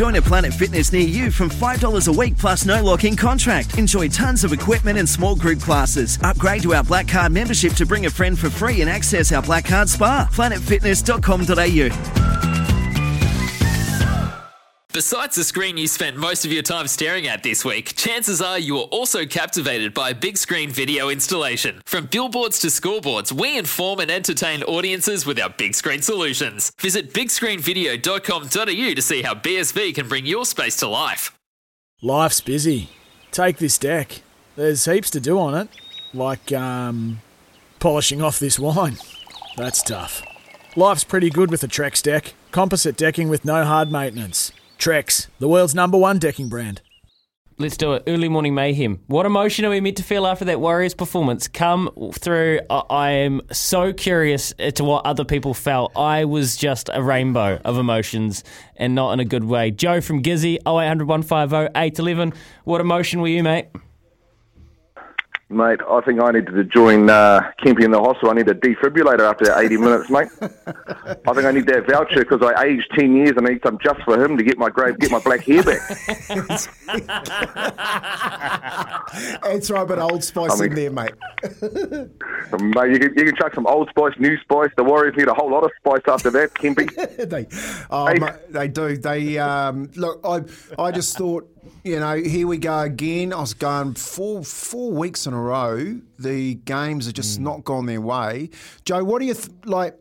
Join a Planet Fitness near you from $5 a week plus no lock in contract. Enjoy tons of equipment and small group classes. Upgrade to our Black Card membership to bring a friend for free and access our Black Card Spa. PlanetFitness.com.au. Besides the screen you spent most of your time staring at this week, chances are you were also captivated by a big screen video installation. From billboards to scoreboards, we inform and entertain audiences with our big screen solutions. Visit bigscreenvideo.com.au to see how BSV can bring your space to life. Life's busy. Take this deck. There's heaps to do on it, like um, polishing off this wine. That's tough. Life's pretty good with a Trex deck. Composite decking with no hard maintenance. Trex, the world's number one decking brand. Let's do it. Early morning mayhem. What emotion are we meant to feel after that Warriors performance? Come through. I, am so curious to what other people felt. I was just a rainbow of emotions and not in a good way. Joe from Gizzy, 0800 150 811. What emotion were you, mate? Mate, I think I needed to join uh, Kempy in the hospital. I need a defibrillator after 80 minutes, mate. I think I need that voucher because I aged 10 years and I need some just for him to get my grey, get my black hair back. It's right, but Old Spice I mean- in there, mate. mate, you can, you can chuck some old spice, new spice. The Warriors need a whole lot of spice after that, Kempy. they, oh, Hey. mate, they do. They um, look. I, I just thought, you know, here we go again. I was going four, four weeks in a row. The games are just not gone their way. Joe, what do you th- like?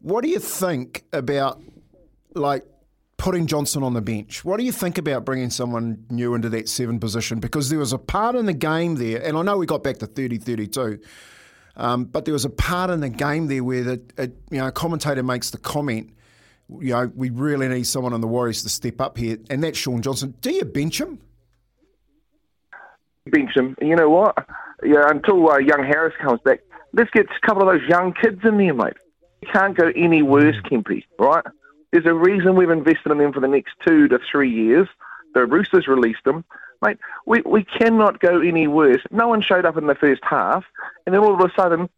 What do you think about like putting Johnson on the bench? What do you think about bringing someone new into that seven position? Because there was a part in the game there, and I know we got back to 30-32, um, but there was a part in the game there where the a, you know a commentator makes the comment, you know, we really need someone on the Warriors to step up here, and that's Shaun Johnson. Do you bench him? bench him. You know what? Yeah, until uh, young Harris comes back, let's get a couple of those young kids in there, mate. You can't go any worse, Kempy, right? There's a reason we've invested in them for the next two to three years. The Roosters released them. Mate, we, we cannot go any worse. No one showed up in the first half, and then all of a sudden,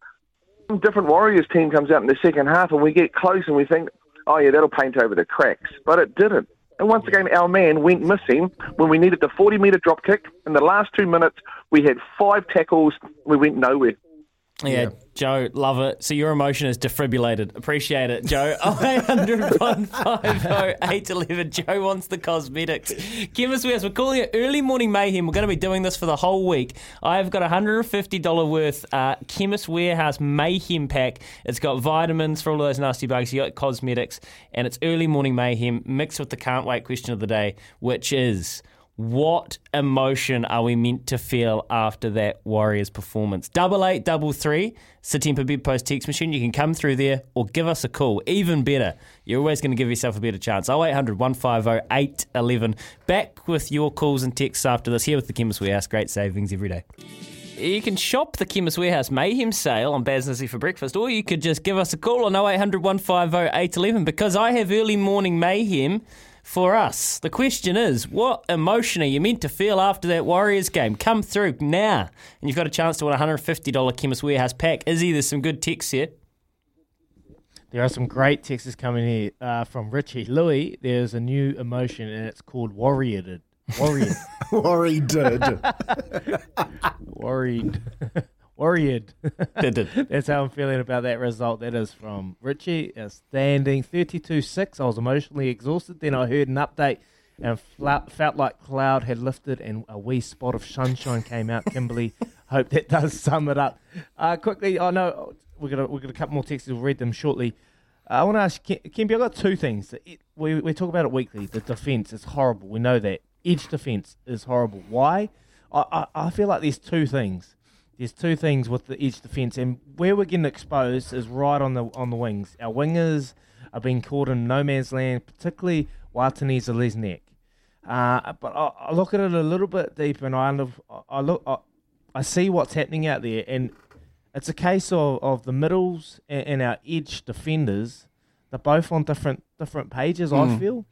different Warriors team comes out in the second half, and we get close and we think, oh, yeah, that'll paint over the cracks. But it didn't. And once again, our man went missing when we needed the 40 metre drop kick. In the last two minutes, we had five tackles. We went nowhere. Yeah, Joe, love it. So your emotion is defibrillated. Appreciate it, Joe. 0800 150 811. Joe wants the cosmetics. Chemist Warehouse, we're calling it Early Morning Mayhem. We're going to be doing this for the whole week. I've got a $150 worth uh, Chemist Warehouse Mayhem pack. It's got vitamins for all those nasty bugs. You got cosmetics, and it's Early Morning Mayhem mixed with the can't wait question of the day, which is. What emotion are we meant to feel after that Warriors performance? Double eight, double three, Satempa Bid Post text machine. You can come through there or give us a call. Even better, you're always going to give yourself a better chance. 0800 150 811. Back with your calls and texts after this. Here with the Chemist Warehouse. Great savings every day. You can shop the Chemist Warehouse Mayhem sale on Baz for breakfast, or you could just give us a call on 0800 150 811 because I have early morning mayhem for us. The question is, what emotion are you meant to feel after that Warriors game? Come through now, and you've got a chance to win a $150 Chemist Warehouse pack. Izzy, there's some good texts here. There are some great texts coming here uh, from Richie. Louis, there's a new emotion and it's called worried. Worried. Worried. Worried. Worried. That's how I'm feeling about that result. That is from Richie. Standing 32 6. I was emotionally exhausted. Then I heard an update and felt like cloud had lifted and a wee spot of sunshine came out. Kimberly, hope that does sum it up. Uh, quickly, I know we're gonna we're gonna a couple more texts. We'll read them shortly. Uh, I want to ask Kim, Kimby. I got two things. It, we we talk about it weekly. The defense is horrible. We know that edge defense is horrible. Why? I, I I feel like there's two things. There's two things with the edge defense, and where we're getting exposed is right on the on the wings. Our wingers are being caught in no man's land, particularly Watene-Zelezniak. Uh, but I, I look at it a little bit deeper, and I I look, I, I see what's happening out there, and it's a case of, of the middles and, and our edge defenders. They're both on different different pages. I Mm. feel.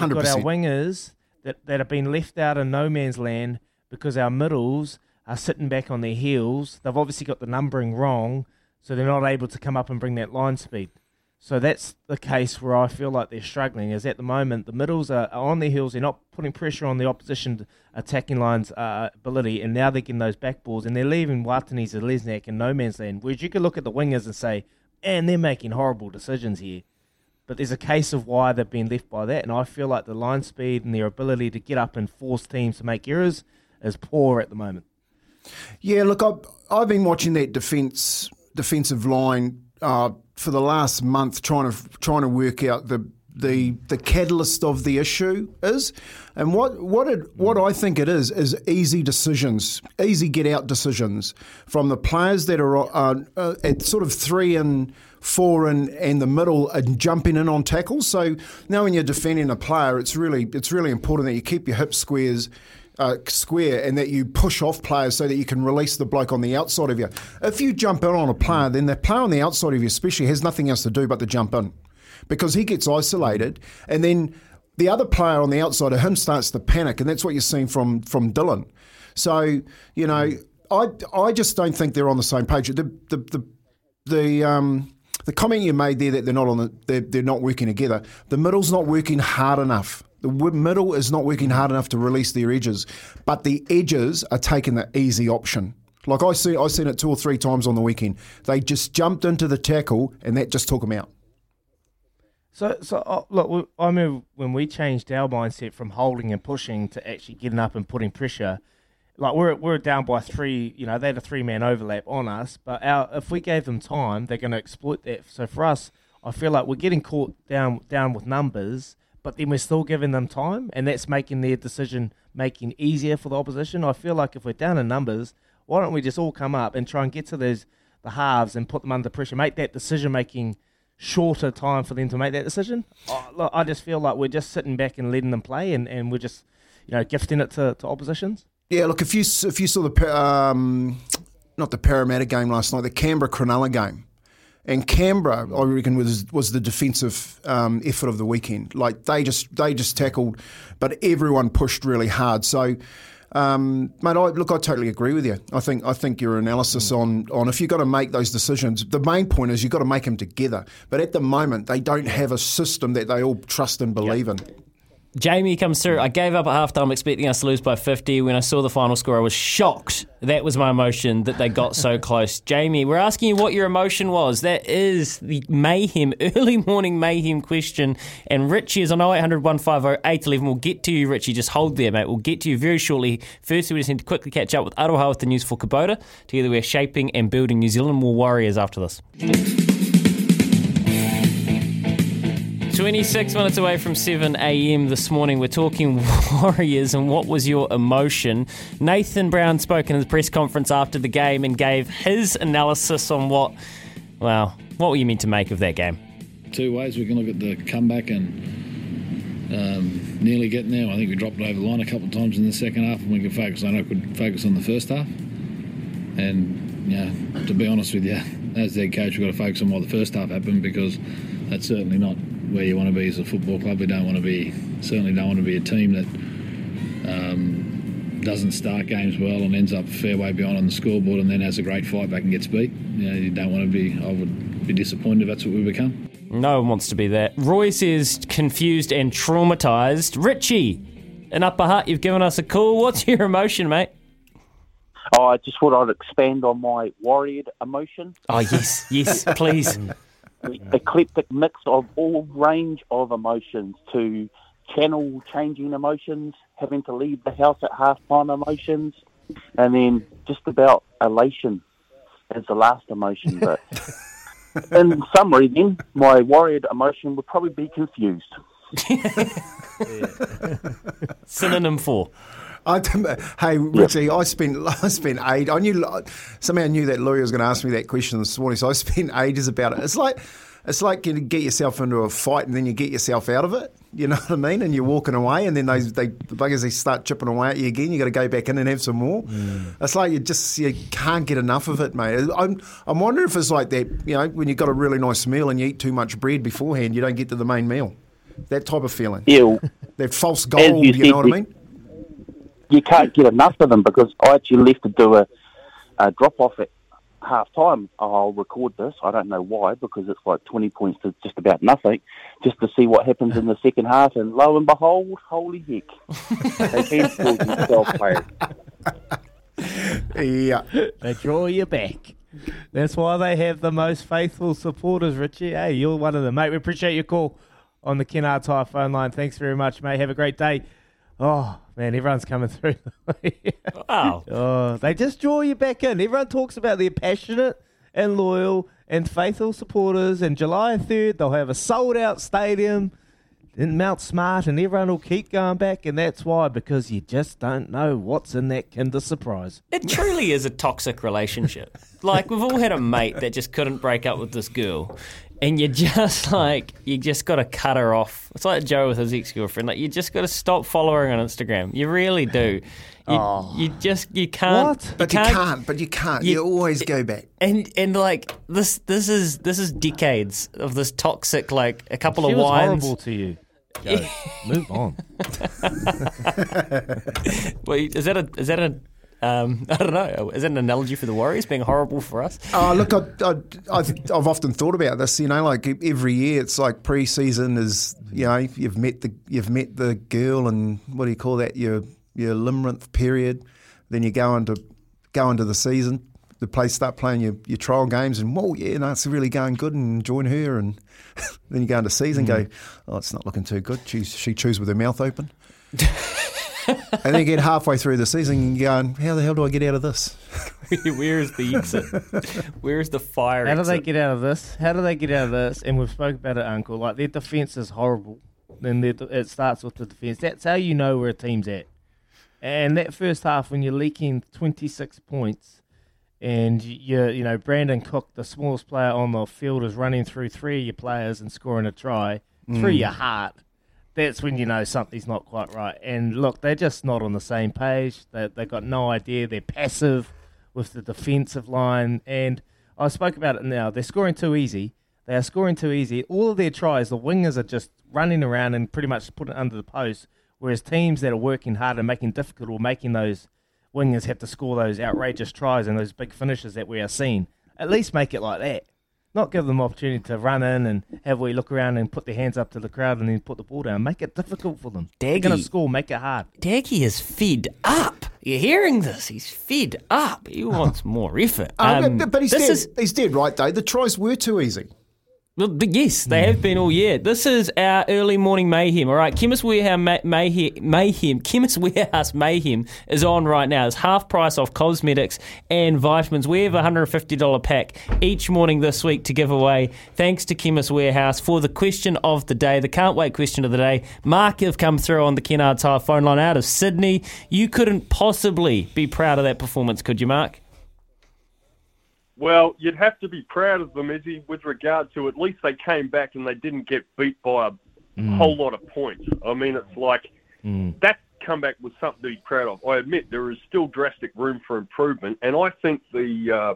We've got our wingers that, that have been left out in no man's land because our middles are sitting back on their heels. They've obviously got the numbering wrong, so they're not able to come up and bring that line speed. So that's the case where I feel like they're struggling. Is at the moment the middles are, are on their heels. They're not putting pressure on the opposition attacking lines' uh, ability, and now they're getting those back balls, and they're leaving Watani's and Lesniak in no man's land. Whereas you could look at the wingers and say, "And they're making horrible decisions here." But there's a case of why they've been left by that, and I feel like the line speed and their ability to get up and force teams to make errors is poor at the moment. Yeah, look, I've, I've been watching that defence defensive line uh, for the last month, trying to trying to work out the the the catalyst of the issue is, and what what it what I think it is is easy decisions, easy get out decisions from the players that are uh, uh, at sort of three and four and and the middle and jumping in on tackles. So now when you're defending a player, it's really it's really important that you keep your hip squares uh, square and that you push off players so that you can release the bloke on the outside of you. If you jump in on a player, then the player on the outside of you, especially, has nothing else to do but to jump in because he gets isolated and then the other player on the outside of him starts to panic, and that's what you're seeing from from Dylan. So you know, I I just don't think they're on the same page. The the the, the um, the comment you made there that they're not on the they're, they're not working together. The middle's not working hard enough. The middle is not working hard enough to release their edges, but the edges are taking the easy option. Like I see, I seen it two or three times on the weekend. They just jumped into the tackle, and that just took them out. So, so uh, look, I remember when we changed our mindset from holding and pushing to actually getting up and putting pressure. Like we're we're down by three, you know, they had a three man overlap on us, but our if we gave them time, they're going to exploit that. So for us, I feel like we're getting caught down down with numbers but then we're still giving them time, and that's making their decision making easier for the opposition. I feel like if we're down in numbers, why don't we just all come up and try and get to those the halves and put them under pressure, make that decision making shorter time for them to make that decision. I, look, I just feel like we're just sitting back and letting them play, and, and we're just you know gifting it to, to oppositions. Yeah, look if you if you saw the um, not the Parramatta game last night, the Canberra Cronulla game. And Canberra, I reckon, was was the defensive um, effort of the weekend. Like they just they just tackled, but everyone pushed really hard. So, um, mate, I, look, I totally agree with you. I think I think your analysis mm. on on if you've got to make those decisions, the main point is you've got to make them together. But at the moment, they don't have a system that they all trust and believe yep. in. Jamie comes through. I gave up at halftime expecting us to lose by 50. When I saw the final score, I was shocked. That was my emotion that they got so close. Jamie, we're asking you what your emotion was. That is the mayhem, early morning mayhem question. And Richie is on 0800 150 811. We'll get to you, Richie. Just hold there, mate. We'll get to you very shortly. First, we just need to quickly catch up with Aroha with the news for Kubota. Together, we're shaping and building New Zealand more warriors after this. 26 minutes away from 7 a.m. this morning. We're talking Warriors and what was your emotion? Nathan Brown spoke in the press conference after the game and gave his analysis on what, well, what were you meant to make of that game? Two ways. We can look at the comeback and um, nearly getting there. I think we dropped it over the line a couple of times in the second half and we can focus. I know we could focus on the first half. And, yeah, to be honest with you, as their coach, we've got to focus on what the first half happened because that's certainly not where you want to be as a football club. We don't want to be, certainly don't want to be a team that um, doesn't start games well and ends up fair way behind on the scoreboard and then has a great fight back and gets beat. You know, you don't want to be, I would be disappointed if that's what we become. No one wants to be that. Roy says confused and traumatised. Richie, in Upper Hutt, you've given us a call. What's your emotion, mate? Oh, I just thought I'd expand on my worried emotion. Oh, yes, yes, please. eclectic mix of all range of emotions to channel changing emotions, having to leave the house at half time emotions, and then just about elation as the last emotion. But in summary, then, my worried emotion would probably be confused. Synonym for. I, hey Richie, I spent I spent eight. I knew somehow I knew that lawyer was going to ask me that question this morning, so I spent ages about it. It's like it's like you get yourself into a fight and then you get yourself out of it. You know what I mean? And you're walking away, and then they, they the buggers they start chipping away at you again. You got to go back in and have some more. Mm. It's like you just you can't get enough of it, mate. I'm I'm wondering if it's like that. You know, when you've got a really nice meal and you eat too much bread beforehand, you don't get to the main meal. That type of feeling. Yeah. That false gold. You, you know what I mean? You can't get enough of them because I actually left to do a, a drop off at half time, I'll record this. I don't know why, because it's like 20 points to just about nothing, just to see what happens in the second half. And lo and behold, holy heck, they can score themselves players. Yeah. They draw you back. That's why they have the most faithful supporters, Richie. Hey, you're one of them, mate. We appreciate your call on the Kennard Tire phone line. Thanks very much, mate. Have a great day. Oh, man, everyone's coming through. Wow. oh, they just draw you back in. Everyone talks about their passionate and loyal and faithful supporters. And July 3rd, they'll have a sold out stadium in Mount Smart, and everyone will keep going back. And that's why, because you just don't know what's in that Kinder Surprise. It truly is a toxic relationship. Like we've all had a mate that just couldn't break up with this girl, and you just like you just got to cut her off. It's like Joe with his ex girlfriend. Like you just got to stop following her on Instagram. You really do. You, you oh. just you can't. What? But you can't. But you can't. You, You- always go back. And and like this this is this is decades of this toxic like a couple She of was wines. horrible to you. Joe, move on. Wait, is that a is that a um, I don't know. Is that an analogy for the Warriors being horrible for us? Oh, look, I, I, I've, I've often thought about this. You know, like every year, it's like pre-season is. You know, you've met the you've met the girl, and what do you call that? Your your limerence period. Then you go into go into the season. The place start playing your, your trial games, and whoa, yeah, no, it's really going good, and join her, and then you go into season, go, oh, it's not looking too good. She she chews with her mouth open. and then get halfway through the season and you're going, how the hell do I get out of this? Where is the exit? Where is the fire How do they exit? get out of this? How do they get out of this? And we've spoke about it, Uncle. Like their defense is horrible. Then their, it starts with the defense. That's how you know where a team's at. And that first half, when you're leaking 26 points, and you you know Brandon Cook, the smallest player on the field, is running through three of your players and scoring a try through mm. your heart. That's when you know something's not quite right. And look, they're just not on the same page. They they've got no idea. They're passive with the defensive line. And I spoke about it now. They're scoring too easy. They are scoring too easy. All of their tries, the wingers are just running around and pretty much putting it under the post. Whereas teams that are working hard and making difficult or making those wingers have to score those outrageous tries and those big finishes that we are seeing. At least make it like that. Not give them opportunity to run in and have we look around and put their hands up to the crowd and then put the ball down. Make it difficult for them. They're going to score. Make it hard. Daggy is fed up. You're hearing this? He's fed up. He wants more effort. Uh, Um, but, but he's this dead. is He's dead, right, Dave? The tries were too easy. Yes, they have been all year. This is our early morning mayhem. All right, Chemist Warehouse ma- mayhem, mayhem. Chemist Warehouse mayhem is on right now. It's half price off cosmetics and vitamins. We have a hundred and fifty dollar pack each morning this week to give away. Thanks to Chemist Warehouse for the question of the day, the can't wait question of the day. Mark have come through on the Kennard Tire phone line out of Sydney. You couldn't possibly be proud of that performance, could you, Mark? Well, you'd have to be proud of them, Izzy, with regard to at least they came back and they didn't get beat by a whole lot of points. I mean, it's like that comeback was something to be proud of. I admit there is still drastic room for improvement, and I think the uh,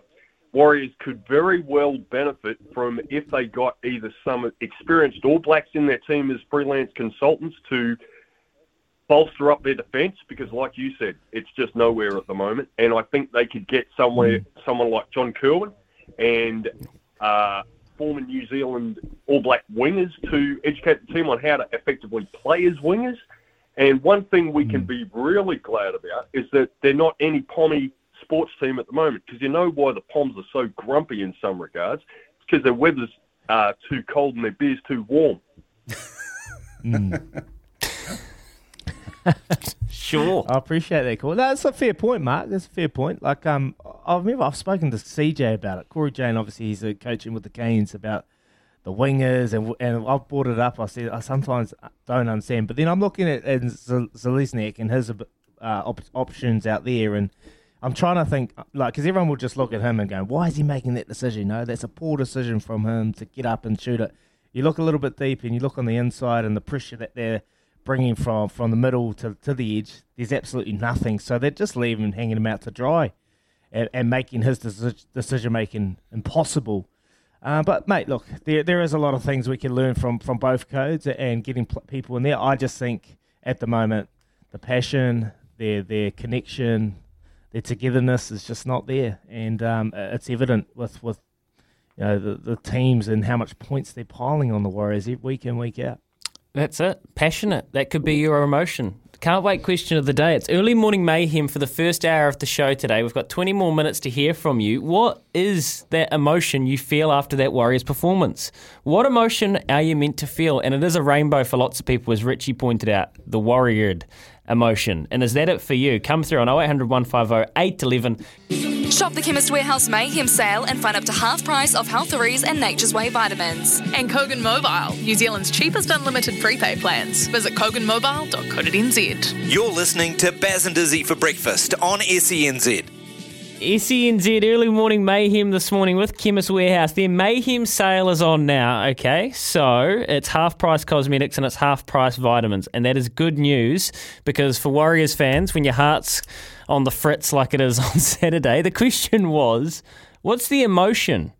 Warriors could very well benefit from if they got either some experienced All Blacks in their team as freelance consultants to bolster up their defence because, like you said, it's just nowhere at the moment. And I think they could get somewhere someone like John Kirwan and uh, former New Zealand All Black wingers to educate the team on how to effectively play as wingers. And one thing we can be really glad about is that they're not any pommy sports team at the moment because you know why the Poms are so grumpy in some regards because their weather's uh, too cold and their beer's too warm. Sure. I appreciate that call. That's a fair point, Mark. That's a fair point. Like, um, I remember I've spoken to CJ about it. Corey Jane, obviously, he's uh, coaching with the Canes about the wingers, and and I've brought it up. I said I sometimes don't understand, but then I'm looking at, at Z- Zelezniak and his uh, op- options out there, and I'm trying to think, like, because everyone will just look at him and go, "Why is he making that decision?" No, that's a poor decision from him to get up and shoot it. You look a little bit deep, and you look on the inside, and the pressure that they're bringing from from the middle to, to the edge, there's absolutely nothing. So they're just leaving, him hanging him out to dry, and, and making his deci- decision making impossible. Uh, but mate, look, there there is a lot of things we can learn from from both codes and getting pl- people in there. I just think at the moment the passion, their their connection, their togetherness is just not there, and um, it's evident with with you know the, the teams and how much points they're piling on the Warriors week in week out. That's it. Passionate. That could be your emotion. Can't wait question of the day. It's early morning mayhem for the first hour of the show today. We've got 20 more minutes to hear from you. What is that emotion you feel after that Warriors performance? What emotion are you meant to feel? And it is a rainbow for lots of people, as Richie pointed out, the Warriored emotion. And is that it for you? Come through on 0800 150 811. Shop the Chemist Warehouse Mayhem sale and find up to half price off Healtheries and Nature's Way vitamins. And Kogan Mobile, New Zealand's cheapest unlimited prepaid plans. Visit koganmobile.co.nz. You're listening to Baz and Dizzy for breakfast on SENZ. SENZ early morning mayhem this morning with Chemist Warehouse. Their mayhem sale is on now, okay? So it's half price cosmetics and it's half price vitamins. And that is good news because for Warriors fans, when your heart's on the frets like it is on Saturday, the question was what's the emotion?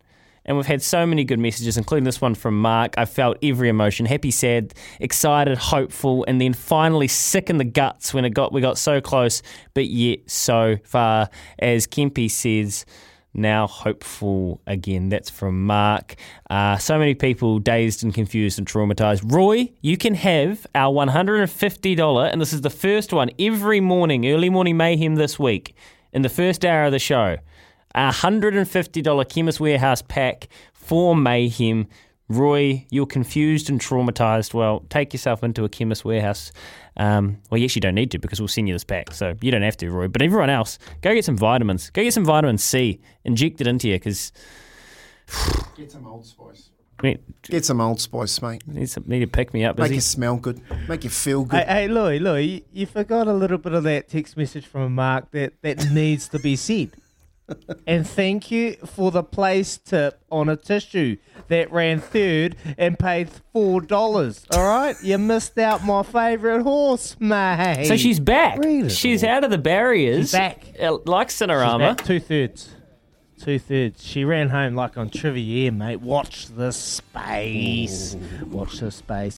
And we've had so many good messages, including this one from Mark. I felt every emotion happy, sad, excited, hopeful, and then finally sick in the guts when it got we got so close, but yet so far. As Kempi says, now hopeful again. That's from Mark. Uh, so many people dazed and confused and traumatized. Roy, you can have our $150, and this is the first one every morning, early morning mayhem this week, in the first hour of the show. A $150 Chemist Warehouse pack for Mayhem. Roy, you're confused and traumatized. Well, take yourself into a Chemist Warehouse. Um, well, you actually don't need to because we'll send you this pack. So you don't have to, Roy. But everyone else, go get some vitamins. Go get some vitamin C. Inject it into you because. Get some Old Spice. Need, Get some Old Spice, mate. need, some, need to pick me up. Make Busy. you smell good. Make you feel good. Hey, hey Louis, Louis, you, you forgot a little bit of that text message from Mark that, that needs to be said. And thank you for the place tip on a tissue that ran third and paid four dollars. All right, you missed out my favourite horse, mate. So she's back. Read it She's out of the barriers. She's back. Uh, like Cinerama. Two thirds. Two thirds. She ran home like on trivia, mate. Watch the space. Watch the space.